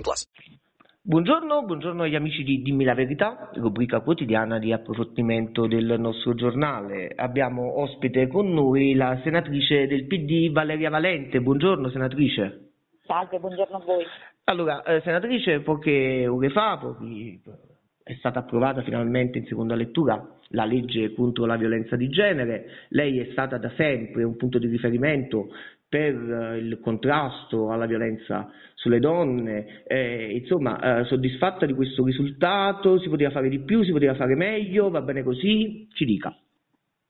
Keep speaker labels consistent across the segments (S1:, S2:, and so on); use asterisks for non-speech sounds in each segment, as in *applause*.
S1: plus.
S2: Buongiorno, buongiorno agli amici di Dimmi la Verità, rubrica quotidiana di approfondimento del nostro giornale. Abbiamo ospite con noi la senatrice del PD Valeria Valente. Buongiorno senatrice.
S3: Salve, buongiorno a voi.
S2: Allora, eh, senatrice, poche ore fa pochi, è stata approvata finalmente in seconda lettura la legge contro la violenza di genere. Lei è stata da sempre un punto di riferimento per il contrasto alla violenza sulle donne, eh, insomma, eh, soddisfatta di questo risultato, si poteva fare di più, si poteva fare meglio, va bene così, ci dica.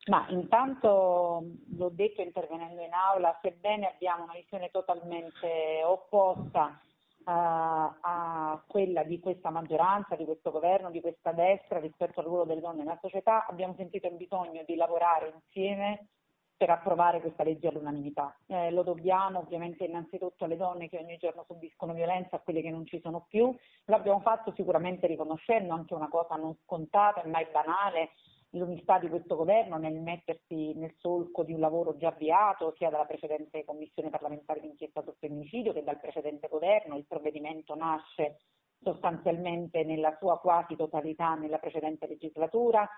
S3: Ma intanto l'ho detto intervenendo in aula, sebbene abbiamo una visione totalmente opposta eh, a quella di questa maggioranza, di questo governo, di questa destra rispetto al ruolo delle donne nella società, abbiamo sentito il bisogno di lavorare insieme per approvare questa legge all'unanimità. Eh, lo dobbiamo ovviamente innanzitutto alle donne che ogni giorno subiscono violenza, a quelle che non ci sono più. L'abbiamo fatto sicuramente riconoscendo anche una cosa non scontata e mai banale, l'unità di questo governo nel mettersi nel solco di un lavoro già avviato sia dalla precedente commissione parlamentare d'inchiesta sul femminicidio che dal precedente governo. Il provvedimento nasce sostanzialmente nella sua quasi totalità nella precedente legislatura,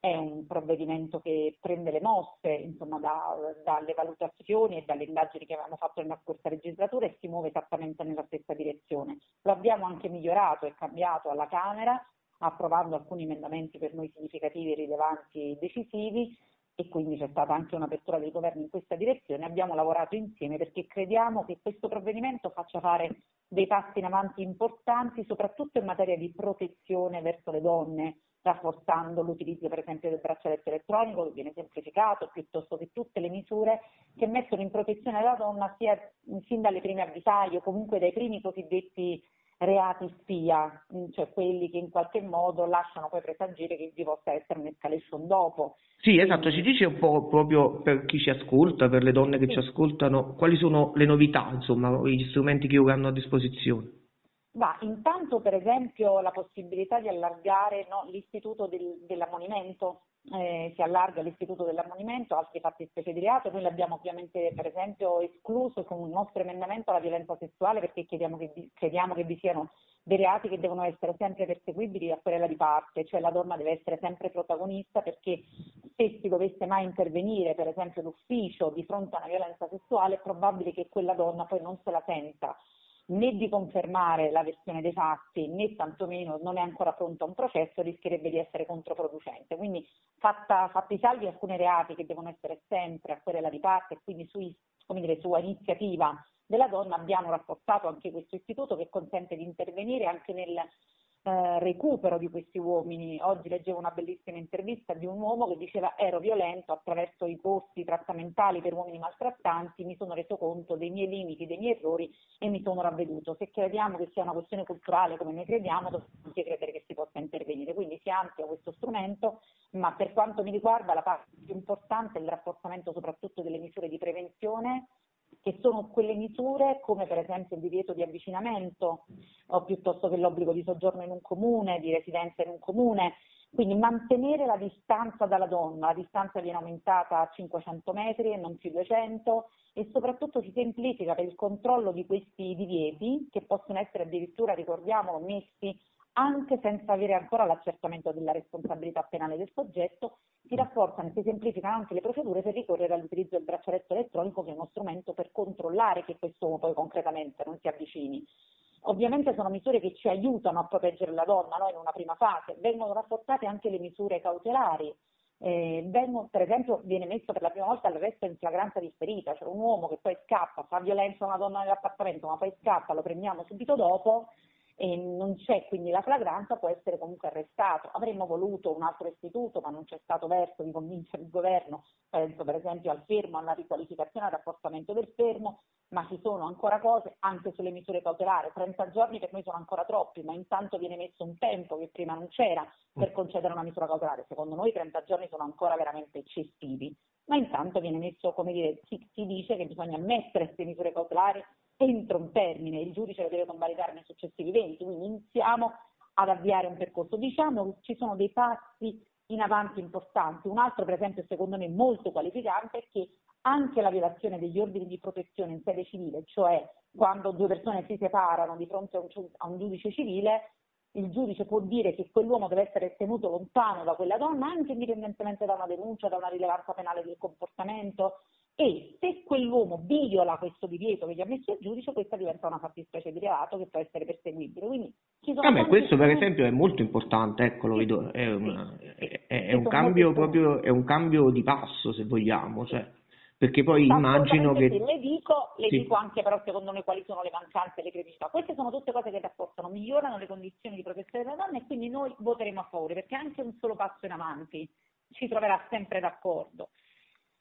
S3: è un provvedimento che prende le mosse insomma, da, dalle valutazioni e dalle indagini che avevamo fatto nella scorsa legislatura e si muove esattamente nella stessa direzione. Lo abbiamo anche migliorato e cambiato alla Camera, approvando alcuni emendamenti per noi significativi, rilevanti e decisivi e quindi c'è stata anche un'apertura del governo in questa direzione. Abbiamo lavorato insieme perché crediamo che questo provvedimento faccia fare dei passi in avanti importanti, soprattutto in materia di protezione verso le donne, rafforzando l'utilizzo per esempio del braccialetto elettronico che viene semplificato, piuttosto che tutte le misure che mettono in protezione la donna sia sin dalle prime avvisaglie o comunque dai primi cosiddetti reati spia, cioè quelli che in qualche modo lasciano poi presagire che vi possa essere un'escalation dopo.
S2: Sì, esatto, ci dice un po' proprio per chi ci ascolta, per le donne che sì. ci ascoltano, quali sono le novità, insomma, gli strumenti che ora hanno a disposizione?
S3: Ma intanto per esempio la possibilità di allargare no, l'istituto del, dell'ammonimento, eh, si allarga l'istituto dell'ammonimento, altri fatti specie di reato, noi l'abbiamo ovviamente per esempio escluso con un nostro emendamento alla violenza sessuale perché crediamo che, crediamo che vi siano dei reati che devono essere sempre perseguibili a querela di parte, cioè la donna deve essere sempre protagonista perché se si dovesse mai intervenire per esempio d'ufficio di fronte a una violenza sessuale è probabile che quella donna poi non se la senta né di confermare la versione dei fatti né tantomeno non è ancora pronto a un processo rischierebbe di essere controproducente. Quindi fatta, fatti salvi alcuni reati che devono essere sempre a querela di parte e quindi su, dire, su iniziativa della donna abbiamo rafforzato anche questo istituto che consente di intervenire anche nel eh, recupero di questi uomini. Oggi leggevo una bellissima intervista di un uomo che diceva ero violento attraverso i corsi trattamentali per uomini maltrattanti, mi sono reso conto dei miei limiti, dei miei errori e mi sono ravveduto. Se crediamo che sia una questione culturale come noi crediamo, dobbiamo credere che si possa intervenire. Quindi si amplia questo strumento, ma per quanto mi riguarda la parte più importante è il rafforzamento soprattutto delle misure di prevenzione che sono quelle misure come per esempio il divieto di avvicinamento o piuttosto che l'obbligo di soggiorno in un comune, di residenza in un comune, quindi mantenere la distanza dalla donna, la distanza viene aumentata a 500 metri e non più 200 e soprattutto si semplifica per il controllo di questi divieti che possono essere addirittura, ricordiamolo, messi anche senza avere ancora l'accertamento della responsabilità penale del soggetto, si rafforzano e si semplificano anche le procedure per ricorrere all'utilizzo del braccialetto elettronico che è uno strumento per controllare che quest'uomo poi concretamente non si avvicini. Ovviamente sono misure che ci aiutano a proteggere la donna no? in una prima fase, vengono rafforzate anche le misure cautelari, eh, vengono, per esempio viene messo per la prima volta l'arresto in flagranza differita, cioè un uomo che poi scappa, fa violenza a una donna nell'appartamento ma poi scappa, lo prendiamo subito dopo, e non c'è quindi la flagranza, può essere comunque arrestato. Avremmo voluto un altro istituto, ma non c'è stato verso di convincere il governo, penso per esempio al fermo, alla riqualificazione, al rafforzamento del fermo, ma ci sono ancora cose anche sulle misure cautelari. 30 giorni per noi sono ancora troppi, ma intanto viene messo un tempo che prima non c'era per concedere una misura cautelare. Secondo noi 30 giorni sono ancora veramente eccessivi, ma intanto viene messo, come dire, si, si dice che bisogna mettere queste misure cautelari entro un termine, il giudice lo deve convalidare nei successivi 20, quindi iniziamo ad avviare un percorso. Diciamo che ci sono dei passi in avanti importanti. Un altro, per esempio, secondo me molto qualificante, è che anche la violazione degli ordini di protezione in sede civile, cioè quando due persone si separano di fronte a un, giudice civile, il giudice può dire che quell'uomo deve essere tenuto lontano da quella donna, anche indipendentemente da una denuncia, da una rilevanza penale del comportamento, e se quell'uomo viola questo divieto che gli ha messo il giudice, questa diventa una fattispecie di reato che può essere perseguibile. Quindi,
S2: a me questo per esempio è molto importante, ecco, lo vedo, è, una, è, è, un cambio proprio, è un cambio di passo se vogliamo, cioè, perché poi immagino che...
S3: Sì, le dico, le sì. dico anche però secondo me quali sono le mancanze e le criticità. Queste sono tutte cose che rafforzano, migliorano le condizioni di protezione della donna e quindi noi voteremo a favore, perché anche un solo passo in avanti ci troverà sempre d'accordo.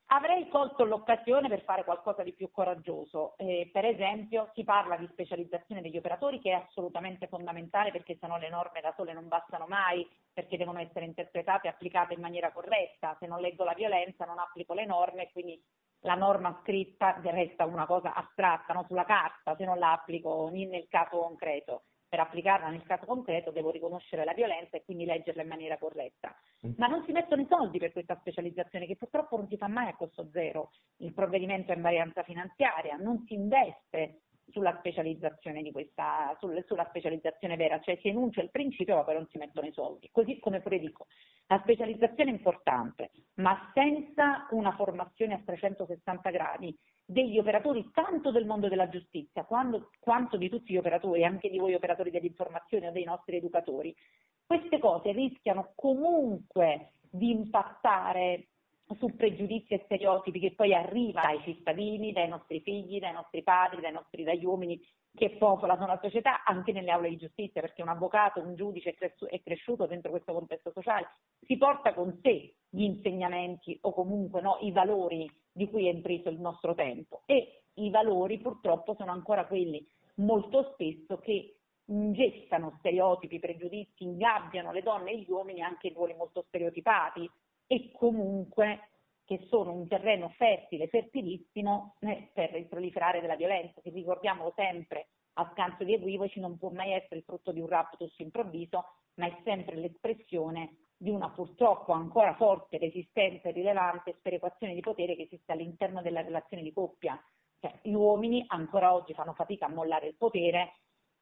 S3: Avrei colto l'occasione per fare qualcosa di più coraggioso. Eh, per esempio, si parla di specializzazione degli operatori che è assolutamente fondamentale perché se no le norme da sole non bastano mai, perché devono essere interpretate e applicate in maniera corretta. Se non leggo la violenza non applico le norme e quindi la norma scritta resta una cosa astratta no? sulla carta se non la applico nel caso concreto per applicarla nel caso concreto devo riconoscere la violenza e quindi leggerla in maniera corretta. Mm. Ma non si mettono i soldi per questa specializzazione che purtroppo non si fa mai a costo zero. Il provvedimento è in varianza finanziaria, non si investe sulla specializzazione di questa, sulla specializzazione vera, cioè si enuncia il principio ma poi non si mettono i soldi. Così come pure dico, la specializzazione è importante, ma senza una formazione a 360 gradi degli operatori tanto del mondo della giustizia quanto, quanto di tutti gli operatori, anche di voi operatori dell'informazione o dei nostri educatori, queste cose rischiano comunque di impattare su pregiudizi e stereotipi che poi arrivano dai cittadini, dai nostri figli, dai nostri padri, dai nostri dagli uomini che popolano la società anche nelle aule di giustizia, perché un avvocato, un giudice è cresciuto dentro questo contesto sociale, si porta con sé gli insegnamenti o comunque no, i valori di cui è impreso il nostro tempo. E i valori purtroppo sono ancora quelli. Molto spesso che ingestano stereotipi, pregiudizi, ingabbiano le donne e gli uomini anche in ruoli molto stereotipati e comunque che sono un terreno fertile, fertilissimo eh, per il proliferare della violenza, che ricordiamolo sempre a scanso di equivoci non può mai essere il frutto di un raptus improvviso, ma è sempre l'espressione di una purtroppo ancora forte, resistente e rilevante sperequazione di potere che esiste all'interno della relazione di coppia. Cioè, gli uomini ancora oggi fanno fatica a mollare il potere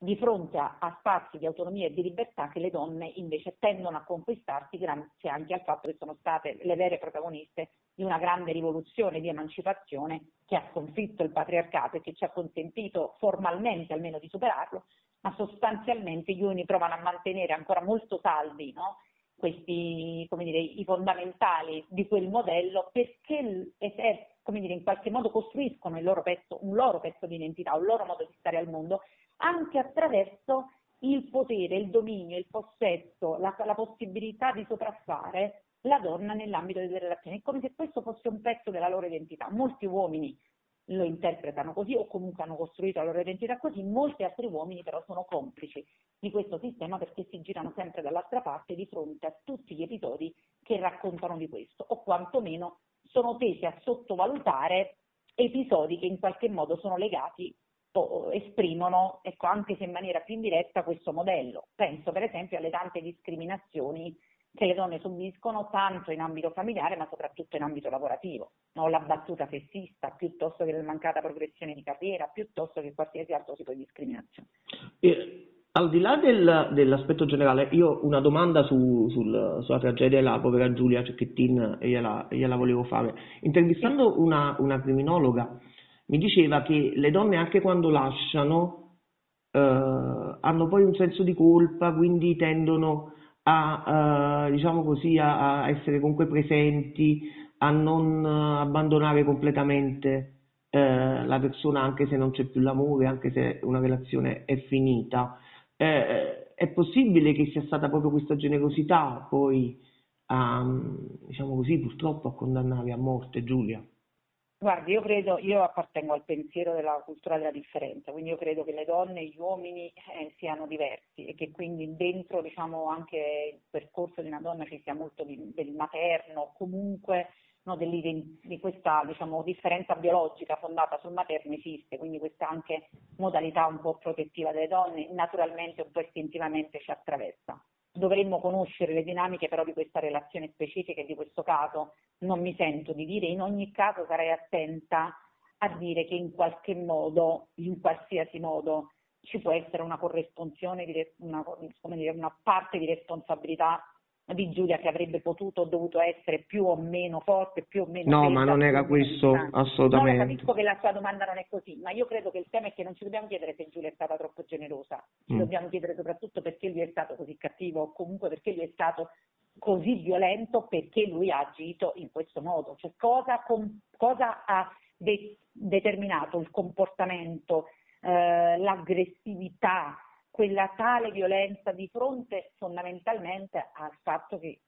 S3: di fronte a, a, spazi di autonomia e di libertà che le donne invece tendono a conquistarsi grazie anche al fatto che sono state le vere protagoniste di una grande rivoluzione di emancipazione che ha sconfitto il patriarcato e che ci ha consentito formalmente almeno di superarlo, ma sostanzialmente gli uomini provano a mantenere ancora molto saldi no? Questi, come dire, i fondamentali di quel modello perché come dire, in qualche modo costruiscono loro pezzo, un loro pezzo di identità, un loro modo di stare al mondo anche attraverso il potere, il dominio, il possesso, la, la possibilità di sopraffare la donna nell'ambito delle relazioni. È come se questo fosse un pezzo della loro identità. Molti uomini lo interpretano così o comunque hanno costruito la loro identità così, molti altri uomini però sono complici di questo sistema perché si girano sempre dall'altra parte di fronte a tutti gli episodi che raccontano di questo o quantomeno sono tesi a sottovalutare episodi che in qualche modo sono legati esprimono, ecco, anche se in maniera più indiretta, questo modello. Penso per esempio alle tante discriminazioni che le donne subiscono tanto in ambito familiare ma soprattutto in ambito lavorativo, no? la battuta sessista piuttosto che la mancata progressione di carriera, piuttosto che qualsiasi altro tipo di discriminazione.
S2: Eh, al di là del, dell'aspetto generale, io ho una domanda su, sul, sulla tragedia della povera Giulia Cecchettin gliela, gliela volevo fare. Intervistando una, una criminologa mi diceva che le donne anche quando lasciano eh, hanno poi un senso di colpa, quindi tendono a, eh, diciamo così, a, a, essere comunque presenti, a non abbandonare completamente eh, la persona anche se non c'è più l'amore, anche se una relazione è finita. Eh, è possibile che sia stata proprio questa generosità poi a, diciamo così, purtroppo a condannare a morte Giulia?
S3: Guardi, io credo, io appartengo al pensiero della cultura della differenza, quindi io credo che le donne e gli uomini eh, siano diversi e che quindi dentro diciamo, anche il percorso di una donna ci sia molto di, del materno, comunque no, di questa diciamo, differenza biologica fondata sul materno esiste, quindi questa anche modalità un po' protettiva delle donne naturalmente un po' istintivamente ci attraversa dovremmo conoscere le dinamiche però di questa relazione specifica e di questo caso non mi sento di dire, in ogni caso sarei attenta a dire che in qualche modo, in qualsiasi modo, ci può essere una corresponsione, una, dire, una parte di responsabilità di Giulia che avrebbe potuto o dovuto essere più o meno forte, più o meno
S2: No, ma non era questo assolutamente.
S3: No, capisco che la sua domanda non è così, ma io credo che il tema è che non ci dobbiamo chiedere se Giulia è stata troppo generosa, ci mm. dobbiamo chiedere soprattutto perché lui è stato così cattivo o comunque perché lui è stato così violento, perché lui ha agito in questo modo, cioè cosa, com, cosa ha de- determinato il comportamento, eh, l'aggressività, quella tale violenza di fronte fondamentalmente al fatto che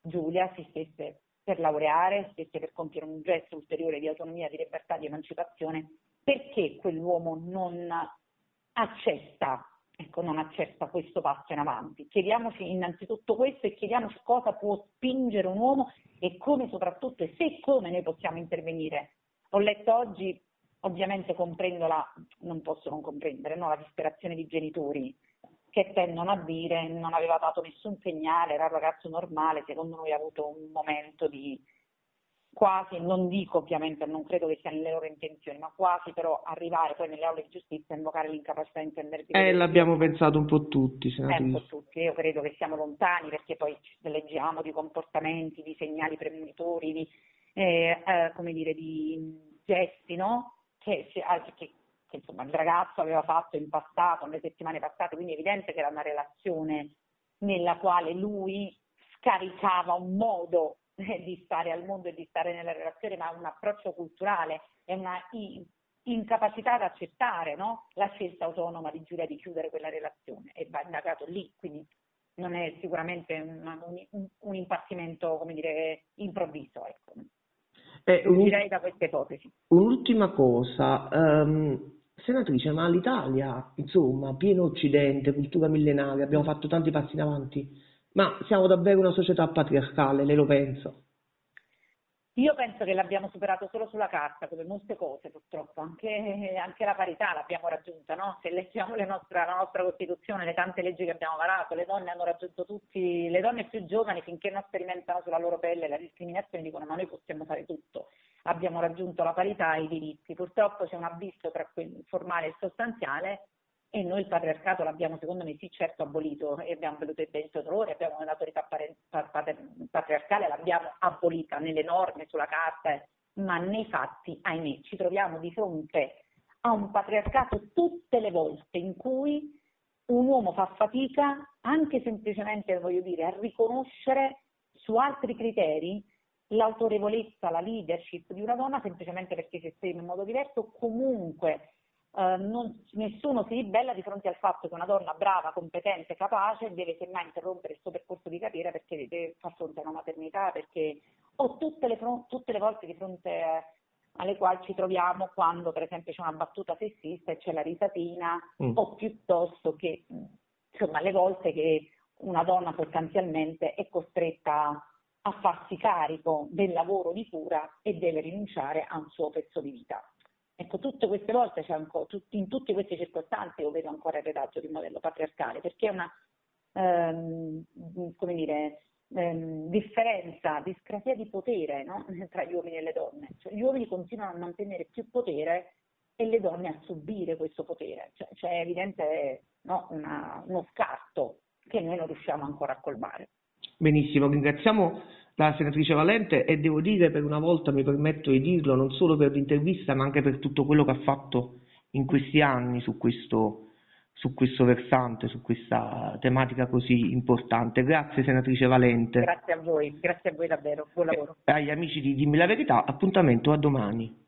S3: Giulia si stesse per laureare, stesse per compiere un gesto ulteriore di autonomia, di libertà, di emancipazione, perché quell'uomo non accetta, ecco, non accetta questo passo in avanti. Chiediamoci innanzitutto questo e chiediamoci cosa può spingere un uomo e come soprattutto e se e come noi possiamo intervenire. Ho letto oggi ovviamente comprendo la, non posso non comprendere, no, la disperazione di genitori che tendono a dire non aveva dato nessun segnale, era un ragazzo normale, secondo noi ha avuto un momento di quasi, non dico ovviamente, non credo che sia nelle loro intenzioni, ma quasi però arrivare poi nelle aule di giustizia a invocare l'incapacità di intendere.
S2: Eh, l'abbiamo pensato un po' tutti,
S3: senatrice. Eh, un po' tutti, io credo che siamo lontani perché poi leggiamo di comportamenti, di segnali premonitori, di, eh, eh, come dire, di gesti, no? Che, ah, che, che insomma, il ragazzo aveva fatto in passato, nelle settimane passate, quindi è evidente che era una relazione nella quale lui scaricava un modo eh, di stare al mondo e di stare nella relazione, ma un approccio culturale e una incapacità ad accettare no? la scelta autonoma di Giulia di chiudere quella relazione e va indagato lì, quindi non è sicuramente un, un, un impazzimento dire, improvviso. Ecco. Eh, un, da questa ipotesi.
S2: Un'ultima cosa, um, senatrice, ma l'Italia, insomma, pieno occidente, cultura millenaria, abbiamo fatto tanti passi in avanti, ma siamo davvero una società patriarcale, lei lo pensa?
S3: Io penso che l'abbiamo superato solo sulla carta, come molte cose purtroppo, anche, anche la parità l'abbiamo raggiunta, no? se leggiamo nostra, la nostra Costituzione, le tante leggi che abbiamo varato, le donne hanno raggiunto tutti, le donne più giovani finché non sperimentano sulla loro pelle la discriminazione dicono ma noi possiamo fare tutto, abbiamo raggiunto la parità e i diritti, purtroppo c'è un abisso tra il formale e sostanziale e noi il patriarcato l'abbiamo secondo me sì certo abolito e abbiamo veduto il benessere dolore, abbiamo l'autorità patriarcale, l'abbiamo abolita nelle norme, sulla carta, ma nei fatti, ahimè, ci troviamo di fronte a un patriarcato tutte le volte in cui un uomo fa fatica anche semplicemente, voglio dire, a riconoscere su altri criteri l'autorevolezza, la leadership di una donna semplicemente perché si esprime in modo diverso, comunque eh, non, nessuno si ribella di fronte al fatto che una donna brava, competente, capace deve semmai interrompere il suo percorso di carriera perché deve far fronte a una maternità, perché o tutte le, tutte le volte di fronte alle quali ci troviamo quando per esempio c'è una battuta sessista e c'è la risatina mm. o piuttosto che insomma le volte che una donna sostanzialmente è costretta a farsi carico del lavoro di cura e deve rinunciare a un suo pezzo di vita. Ecco, tutte queste volte, ancora, in tutte queste circostanze io vedo ancora il retaggio di modello patriarcale, perché è una, ehm, come dire, ehm, differenza, discrasia di potere no? *laughs* tra gli uomini e le donne. Cioè, gli uomini continuano a mantenere più potere e le donne a subire questo potere. Cioè, c'è evidente no? Una, uno scarto che noi non riusciamo ancora a colmare.
S2: Benissimo, ringraziamo la senatrice Valente e devo dire per una volta mi permetto di dirlo non solo per l'intervista ma anche per tutto quello che ha fatto in questi anni su questo, su questo versante, su questa tematica così importante. Grazie senatrice Valente.
S3: Grazie a voi, grazie a voi davvero, buon lavoro.
S2: E agli amici di Dimmi la verità, appuntamento a domani.